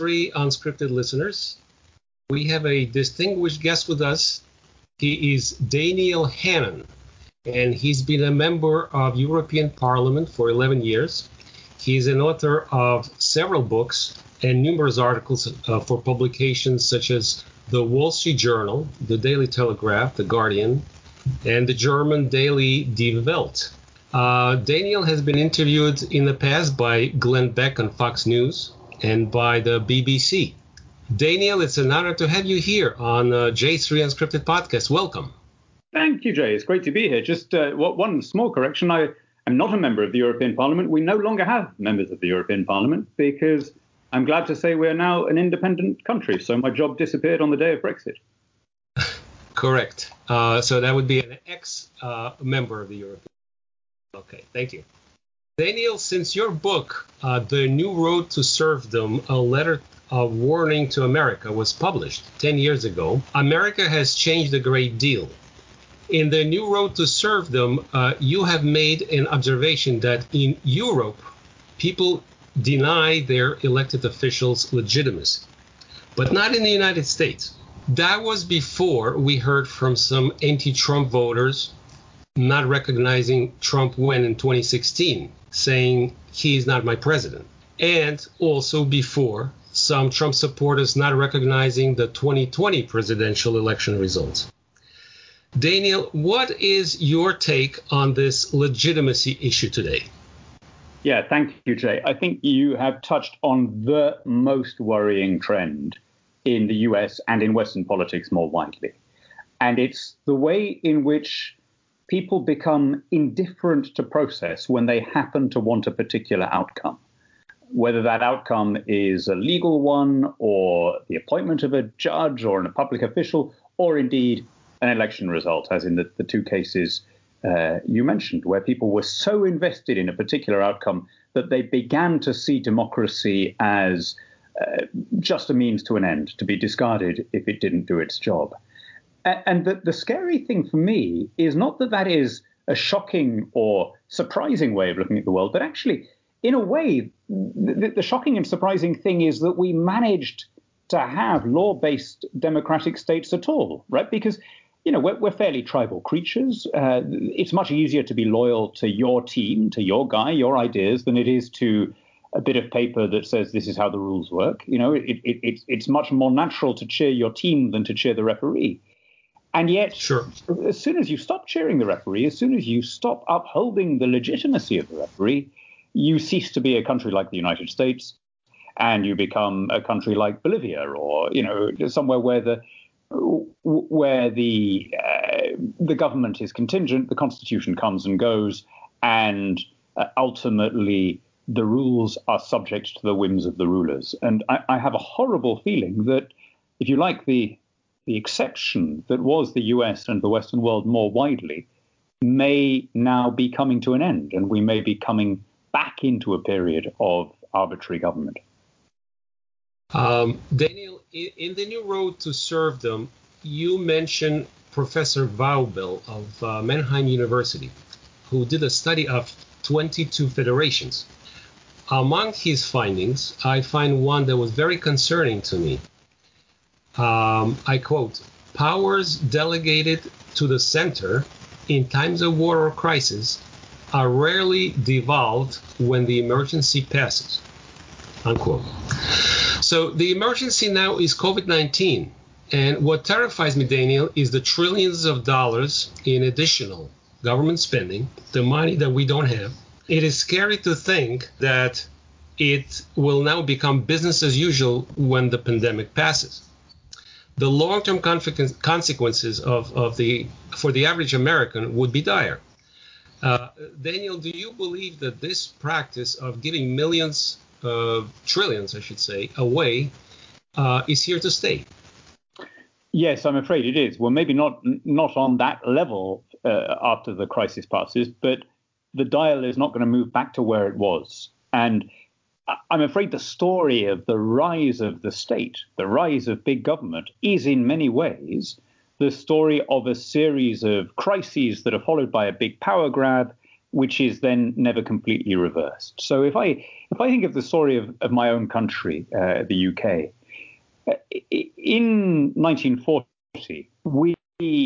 J3 unscripted listeners. We have a distinguished guest with us. He is Daniel Hannan, and he's been a member of European Parliament for 11 years. He's an author of several books and numerous articles uh, for publications such as the Wall Street Journal, the Daily Telegraph, the Guardian, and the German daily Die Welt. Uh, Daniel has been interviewed in the past by Glenn Beck on Fox News and by the BBC. Daniel, it's an honor to have you here on uh, J3 Unscripted Podcast. Welcome. Thank you, Jay. It's great to be here. Just uh, one small correction. I am not a member of the European Parliament. We no longer have members of the European Parliament because I'm glad to say we're now an independent country. So my job disappeared on the day of Brexit. Correct. Uh, so that would be an ex uh, member of the European Okay, thank you. Daniel, since your book, uh, The New Road to Serfdom, a letter of warning to America, was published 10 years ago, America has changed a great deal. In The New Road to Serfdom, uh, you have made an observation that in Europe, people deny their elected officials legitimacy, but not in the United States. That was before we heard from some anti Trump voters not recognizing Trump win in 2016, saying he is not my president. And also before some Trump supporters not recognizing the 2020 presidential election results. Daniel, what is your take on this legitimacy issue today? Yeah, thank you, Jay. I think you have touched on the most worrying trend in the US and in Western politics more widely. And it's the way in which people become indifferent to process when they happen to want a particular outcome. Whether that outcome is a legal one, or the appointment of a judge, or a public official, or indeed an election result, as in the, the two cases uh, you mentioned, where people were so invested in a particular outcome that they began to see democracy as uh, just a means to an end, to be discarded if it didn't do its job. And the, the scary thing for me is not that that is a shocking or surprising way of looking at the world, but actually, in a way, the, the shocking and surprising thing is that we managed to have law based democratic states at all, right? Because you know, we're, we're fairly tribal creatures. Uh, it's much easier to be loyal to your team, to your guy, your ideas, than it is to a bit of paper that says this is how the rules work. You know, it, it, it, it's much more natural to cheer your team than to cheer the referee. And yet, sure. as soon as you stop cheering the referee, as soon as you stop upholding the legitimacy of the referee, you cease to be a country like the United States, and you become a country like Bolivia, or you know, somewhere where the where the uh, the government is contingent, the constitution comes and goes, and uh, ultimately the rules are subject to the whims of the rulers. And I, I have a horrible feeling that, if you like, the the exception that was the US and the Western world more widely may now be coming to an end, and we may be coming back into a period of arbitrary government. Um, Daniel, in the new road to serfdom, you mentioned Professor Vaubel of uh, Mannheim University, who did a study of 22 federations. Among his findings, I find one that was very concerning to me um, I quote, powers delegated to the center in times of war or crisis are rarely devolved when the emergency passes. Unquote. So the emergency now is COVID 19. And what terrifies me, Daniel, is the trillions of dollars in additional government spending, the money that we don't have. It is scary to think that it will now become business as usual when the pandemic passes the long-term consequences of, of the for the average American would be dire. Uh, Daniel, do you believe that this practice of giving millions, uh, trillions, I should say, away uh, is here to stay? Yes, I'm afraid it is. Well, maybe not not on that level uh, after the crisis passes, but the dial is not going to move back to where it was. And I'm afraid the story of the rise of the state, the rise of big government, is in many ways the story of a series of crises that are followed by a big power grab which is then never completely reversed. So if I if I think of the story of, of my own country, uh, the UK, uh, in 1940 we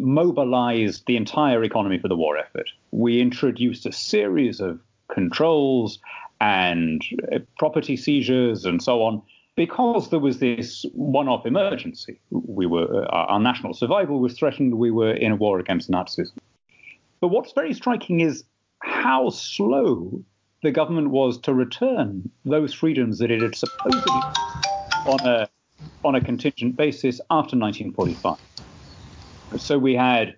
mobilized the entire economy for the war effort. We introduced a series of controls and uh, property seizures and so on because there was this one-off emergency. We were uh, our national survival was threatened. We were in a war against Nazism. But what's very striking is how slow the government was to return those freedoms that it had supposedly on a on a contingent basis after 1945. So we had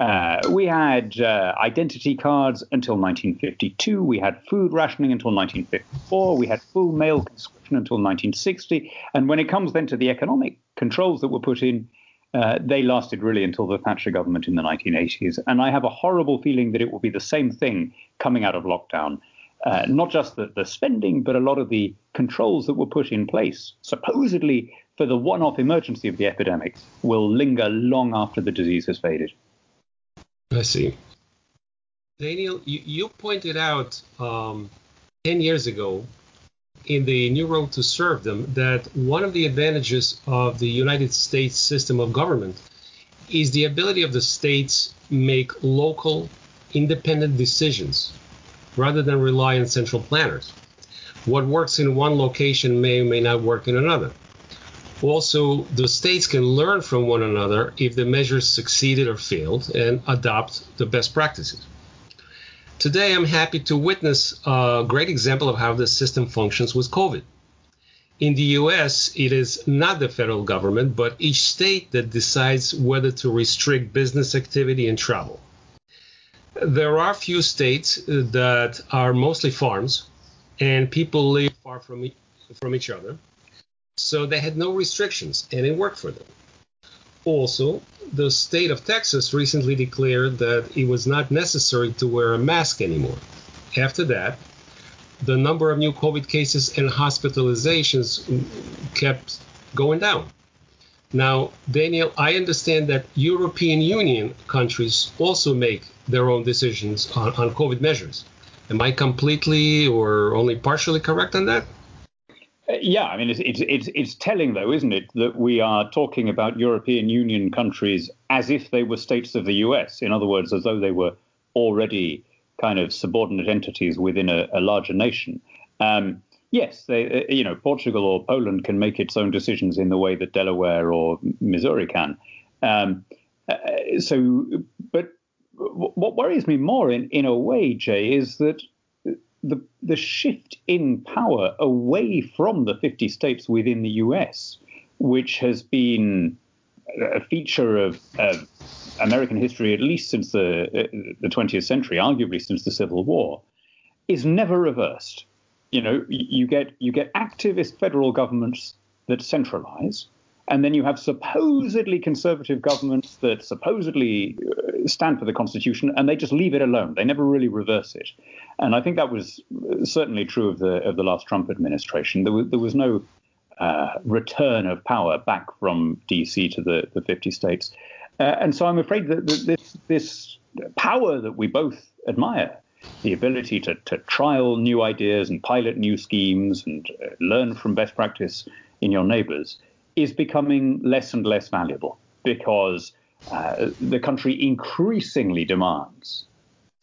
uh, we had uh, identity cards until 1952. We had food rationing until 1954. We had full male conscription until 1960. And when it comes then to the economic controls that were put in, uh, they lasted really until the Thatcher government in the 1980s. And I have a horrible feeling that it will be the same thing coming out of lockdown. Uh, not just the, the spending, but a lot of the controls that were put in place, supposedly for the one off emergency of the epidemic, will linger long after the disease has faded. I see. Daniel, you, you pointed out um, 10 years ago in the New Road to Serfdom that one of the advantages of the United States system of government is the ability of the states make local independent decisions rather than rely on central planners. What works in one location may or may not work in another. Also, the states can learn from one another if the measures succeeded or failed and adopt the best practices. Today, I'm happy to witness a great example of how this system functions with COVID. In the US, it is not the federal government, but each state that decides whether to restrict business activity and travel. There are few states that are mostly farms and people live far from, from each other so they had no restrictions, and it worked for them. Also, the state of Texas recently declared that it was not necessary to wear a mask anymore. After that, the number of new COVID cases and hospitalizations kept going down. Now, Daniel, I understand that European Union countries also make their own decisions on, on COVID measures. Am I completely or only partially correct on that? Yeah, I mean, it's, it's, it's, it's telling, though, isn't it, that we are talking about European Union countries as if they were states of the US. In other words, as though they were already kind of subordinate entities within a, a larger nation. Um, yes, they, uh, you know, Portugal or Poland can make its own decisions in the way that Delaware or Missouri can. Um, uh, so, but what worries me more in, in a way, Jay, is that the, the shift in power away from the 50 states within the US, which has been a feature of, American history, at least since the, uh, the 20th century, arguably since the Civil War, is never reversed. You know, you get you get activist federal governments that centralize, and then you have supposedly conservative governments that supposedly uh, stand for the Constitution, and they just leave it alone. They never really reverse it. And I think that was certainly true of the of the last Trump administration. There was, there was no uh, return of power back from DC to the, the 50 states. Uh, and so I'm afraid that, that this this power that we both admire, the ability to, to trial new ideas and pilot new schemes and uh, learn from best practice in your neighbors, is becoming less and less valuable because uh, the country increasingly demands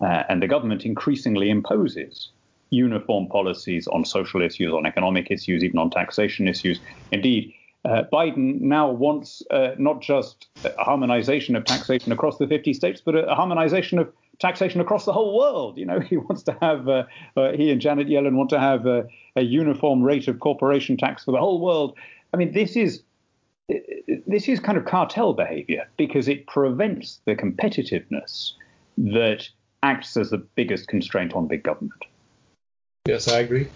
uh, and the government increasingly imposes uniform policies on social issues, on economic issues, even on taxation issues. Indeed, uh, Biden now wants uh, not just a harmonization of taxation across the 50 states, but a, harmonization of taxation across the whole world. You know, he wants to have, uh, uh he and Janet Yellen want to have a, a uniform rate of corporation tax for the whole world. I mean, this is this is kind of cartel behavior because it prevents the competitiveness that acts as the biggest constraint on big government. Yes, I agree.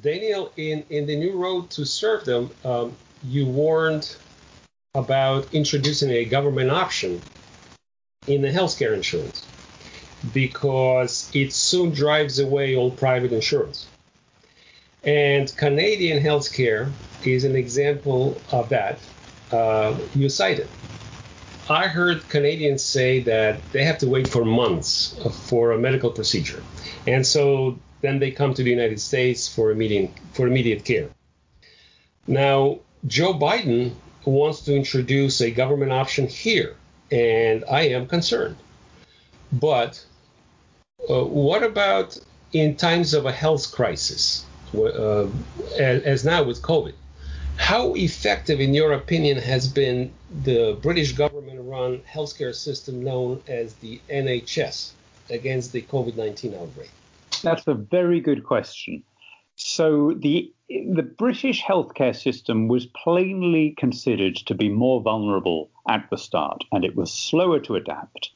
Daniel, in, in the new road to serfdom, um, you warned about introducing a government option in the healthcare insurance because it soon drives away all private insurance. And Canadian healthcare is an example of that. Uh, you cited. I heard Canadians say that they have to wait for months for a medical procedure. And so then they come to the United States for immediate, for immediate care. Now, Joe Biden wants to introduce a government option here, and I am concerned. But uh, what about in times of a health crisis, uh, as, now with COVID? How effective, in your opinion, has been the British government run healthcare system known as the NHS against the COVID 19 outbreak? That's a very good question. So the the British healthcare system was plainly considered to be more vulnerable at the start, and it was slower to adapt,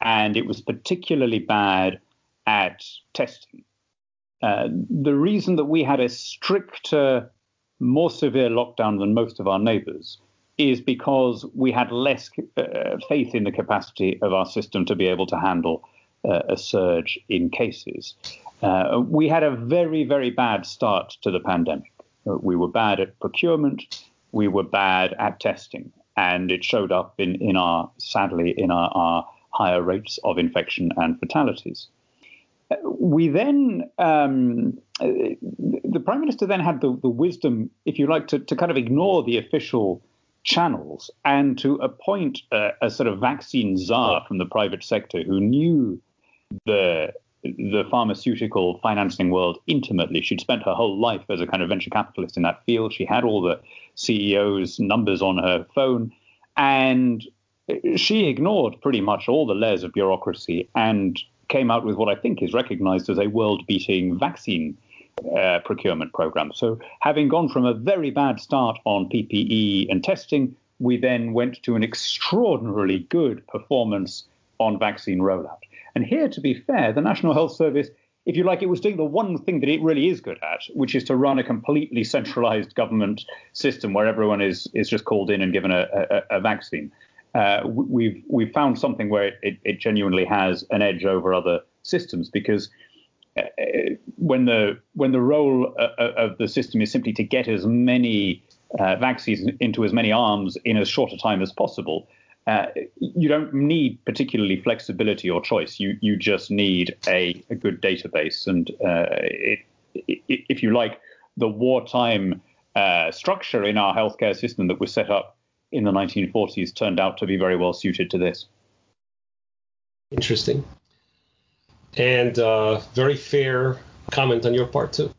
and it was particularly bad at testing. Uh, the reason that we had a stricter, more severe lockdown than most of our neighbours is because we had less uh, faith in the capacity of our system to be able to handle uh, a surge in cases. Uh, we had a very, very bad start to the pandemic. Uh, we were bad at procurement, we were bad at testing, and it showed up in, in our, sadly, in our, our higher rates of infection and fatalities. Uh, we then, um, the Prime Minister then had the, the wisdom, if you like, to, to kind of ignore the official channels and to appoint a, a, sort of vaccine czar from the private sector who knew the the pharmaceutical financing world intimately. She'd spent her whole life as a kind of venture capitalist in that field. She had all the CEO's numbers on her phone, and she ignored pretty much all the layers of bureaucracy and came out with what I think is recognized as a world-beating vaccine uh, procurement program. So, having gone from a very bad start on PPE and testing, we then went to an extraordinarily good performance on vaccine rollout. And here, to be fair, the National Health Service, if you like, it was doing the one thing that it really is good at, which is to run a completely centralized government system where everyone is is just called in and given a, a, a vaccine. Uh, we've we've found something where it, it, genuinely has an edge over other systems because uh, when the when the role uh, uh, of the system is simply to get as many uh, vaccines into as many arms in as short a time as possible, uh, you don't need particularly flexibility or choice. You you just need a, a good database, and uh, it, it, if you like, the wartime uh, structure in our healthcare system that was set up in the 1940s turned out to be very well suited to this. Interesting, and uh, very fair comment on your part too.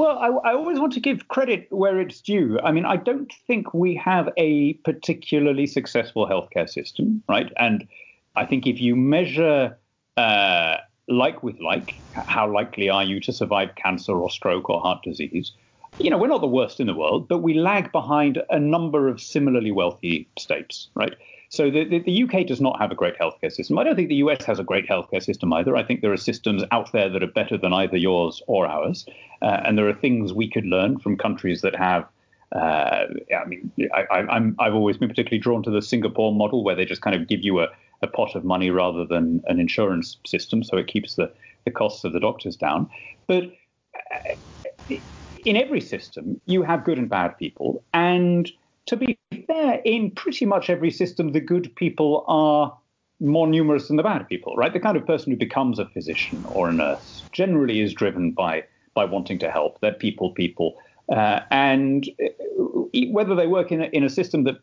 Well, I, I, always want to give credit where it's due. I mean, I don't think we have a particularly successful healthcare system, right? And I think if you measure uh, like with like, how likely are you to survive cancer or stroke or heart disease? You know, we're not the worst in the world, but we lag behind a number of similarly wealthy states, right? So the, the, the, UK does not have a great healthcare system. I don't think the US has a great healthcare system either. I think there are systems out there that are better than either yours or ours. Uh, and there are things we could learn from countries that have. Uh, I mean, I, have always been particularly drawn to the Singapore model where they just kind of give you a, a pot of money rather than an insurance system. So it keeps the, the costs of the doctors down. But uh, in every system, you have good and bad people. And to be fair, in pretty much every system, the good people are more numerous than the bad people, right? The kind of person who becomes a physician or a nurse generally is driven by by wanting to help. They're people, people, uh, and uh, whether they work in a, in a system that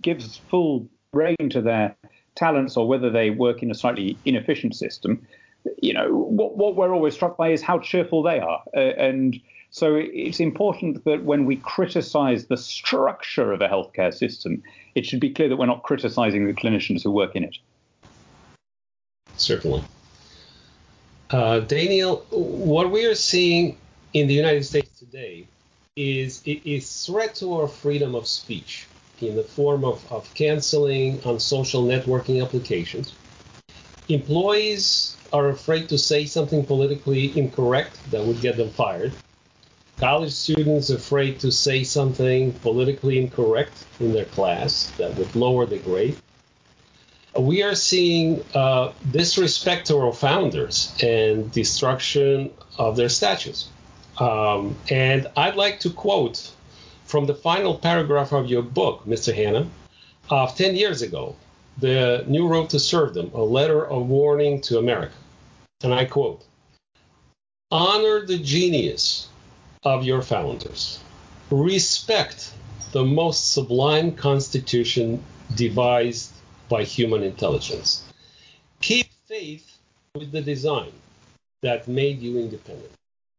gives full reign to their talents or whether they work in a slightly inefficient system, you know, what, what we're always struck by is how cheerful they are, uh, and so it's important that when we criticize the structure of a healthcare system, it should be clear that we're not criticizing the clinicians who work in it. Certainly. Uh, Daniel, what we are seeing in the United States today is a threat to our freedom of speech in the form of, of canceling on social networking applications. Employees are afraid to say something politically incorrect that would get them fired college students afraid to say something politically incorrect in their class that would lower the grade. We are seeing uh, disrespect to our founders and destruction of their statues. Um, and I'd like to quote from the final paragraph of your book, Mr. Hannan, of 10 years ago, The New Road to Serfdom, a letter of warning to America. And I quote Honor the genius of your founders, respect the most sublime constitution devised by human intelligence. Keep faith with the design that made you independent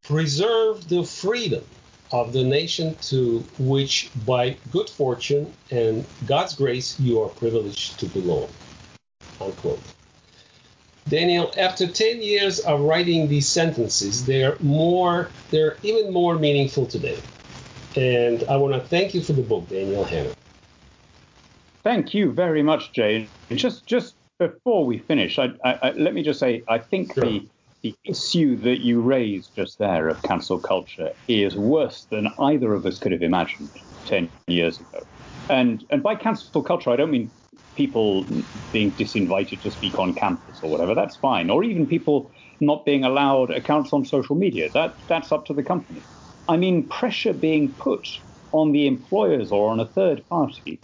preserve the freedom of the nation to which, by good fortune and God's grace, you are privileged to belong. Unquote. Daniel, after 10 years of writing these sentences, they're more, they're even more meaningful today. And I want to thank you for the book, Daniel. Thank you very much, Jay. Just, just before we finish, I, I, I, let me just say, I think sure. the the issue that you raised just there of cancel culture is worse than either of us could have imagined 10 years ago. And, and by cancel culture, I don't mean people being disinvited to speak on campus or whatever. That's fine. Or even people not being allowed accounts on social media. That, that's up to the company. I mean pressure being put on the employers or on a third party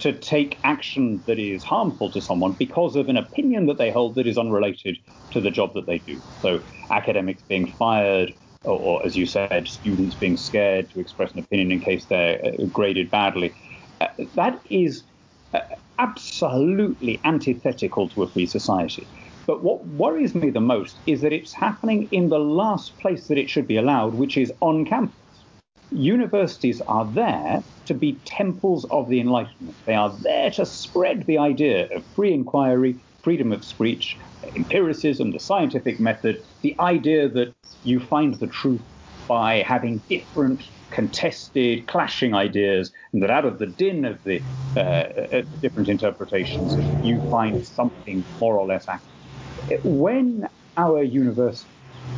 to take action that is harmful to someone because of an opinion that they hold that is unrelated to the job that they do. So, academics being fired, or, or as you said, students being scared to express an opinion in case they're uh, graded badly. Uh, that is absolutely antithetical to a free society. But what worries me the most is that it's happening in the last place that it should be allowed, which is on campus universities are there to be temples of the Enlightenment. They are there to spread the idea of free inquiry, freedom of speech, empiricism, the scientific method, the idea that you find the truth by having different, contested, clashing ideas, and that out of the din of the uh, uh different interpretations, you find something more or less accurate. When our universe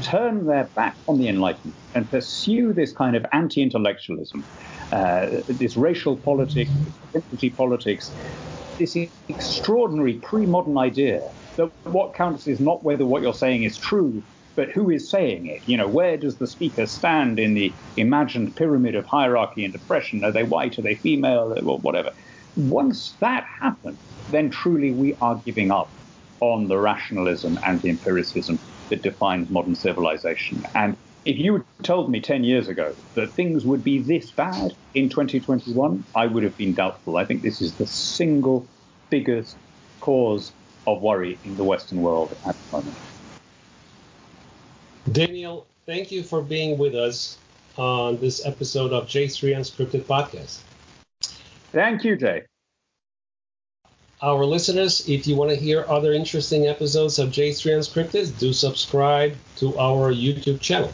turn their back on the Enlightenment and pursue this kind of anti intellectualism, uh, this racial politics, identity politics, this extraordinary pre modern idea that what counts is not whether what you're saying is true, but who is saying it. You know, where does the speaker stand in the imagined pyramid of hierarchy and oppression? Are they white? Are they female? Or whatever. Once that happens, then truly we are giving up on the rationalism and the empiricism that defines modern civilization. And if you had told me 10 years ago that things would be this bad in 2021, I would have been doubtful. I think this is the single biggest cause of worry in the Western world at the moment. Daniel, thank you for being with us on this episode of J3 Unscripted Podcast. Thank you, Jay our listeners, if you want to hear other interesting episodes of J3 Unscripted, do subscribe to our YouTube channel.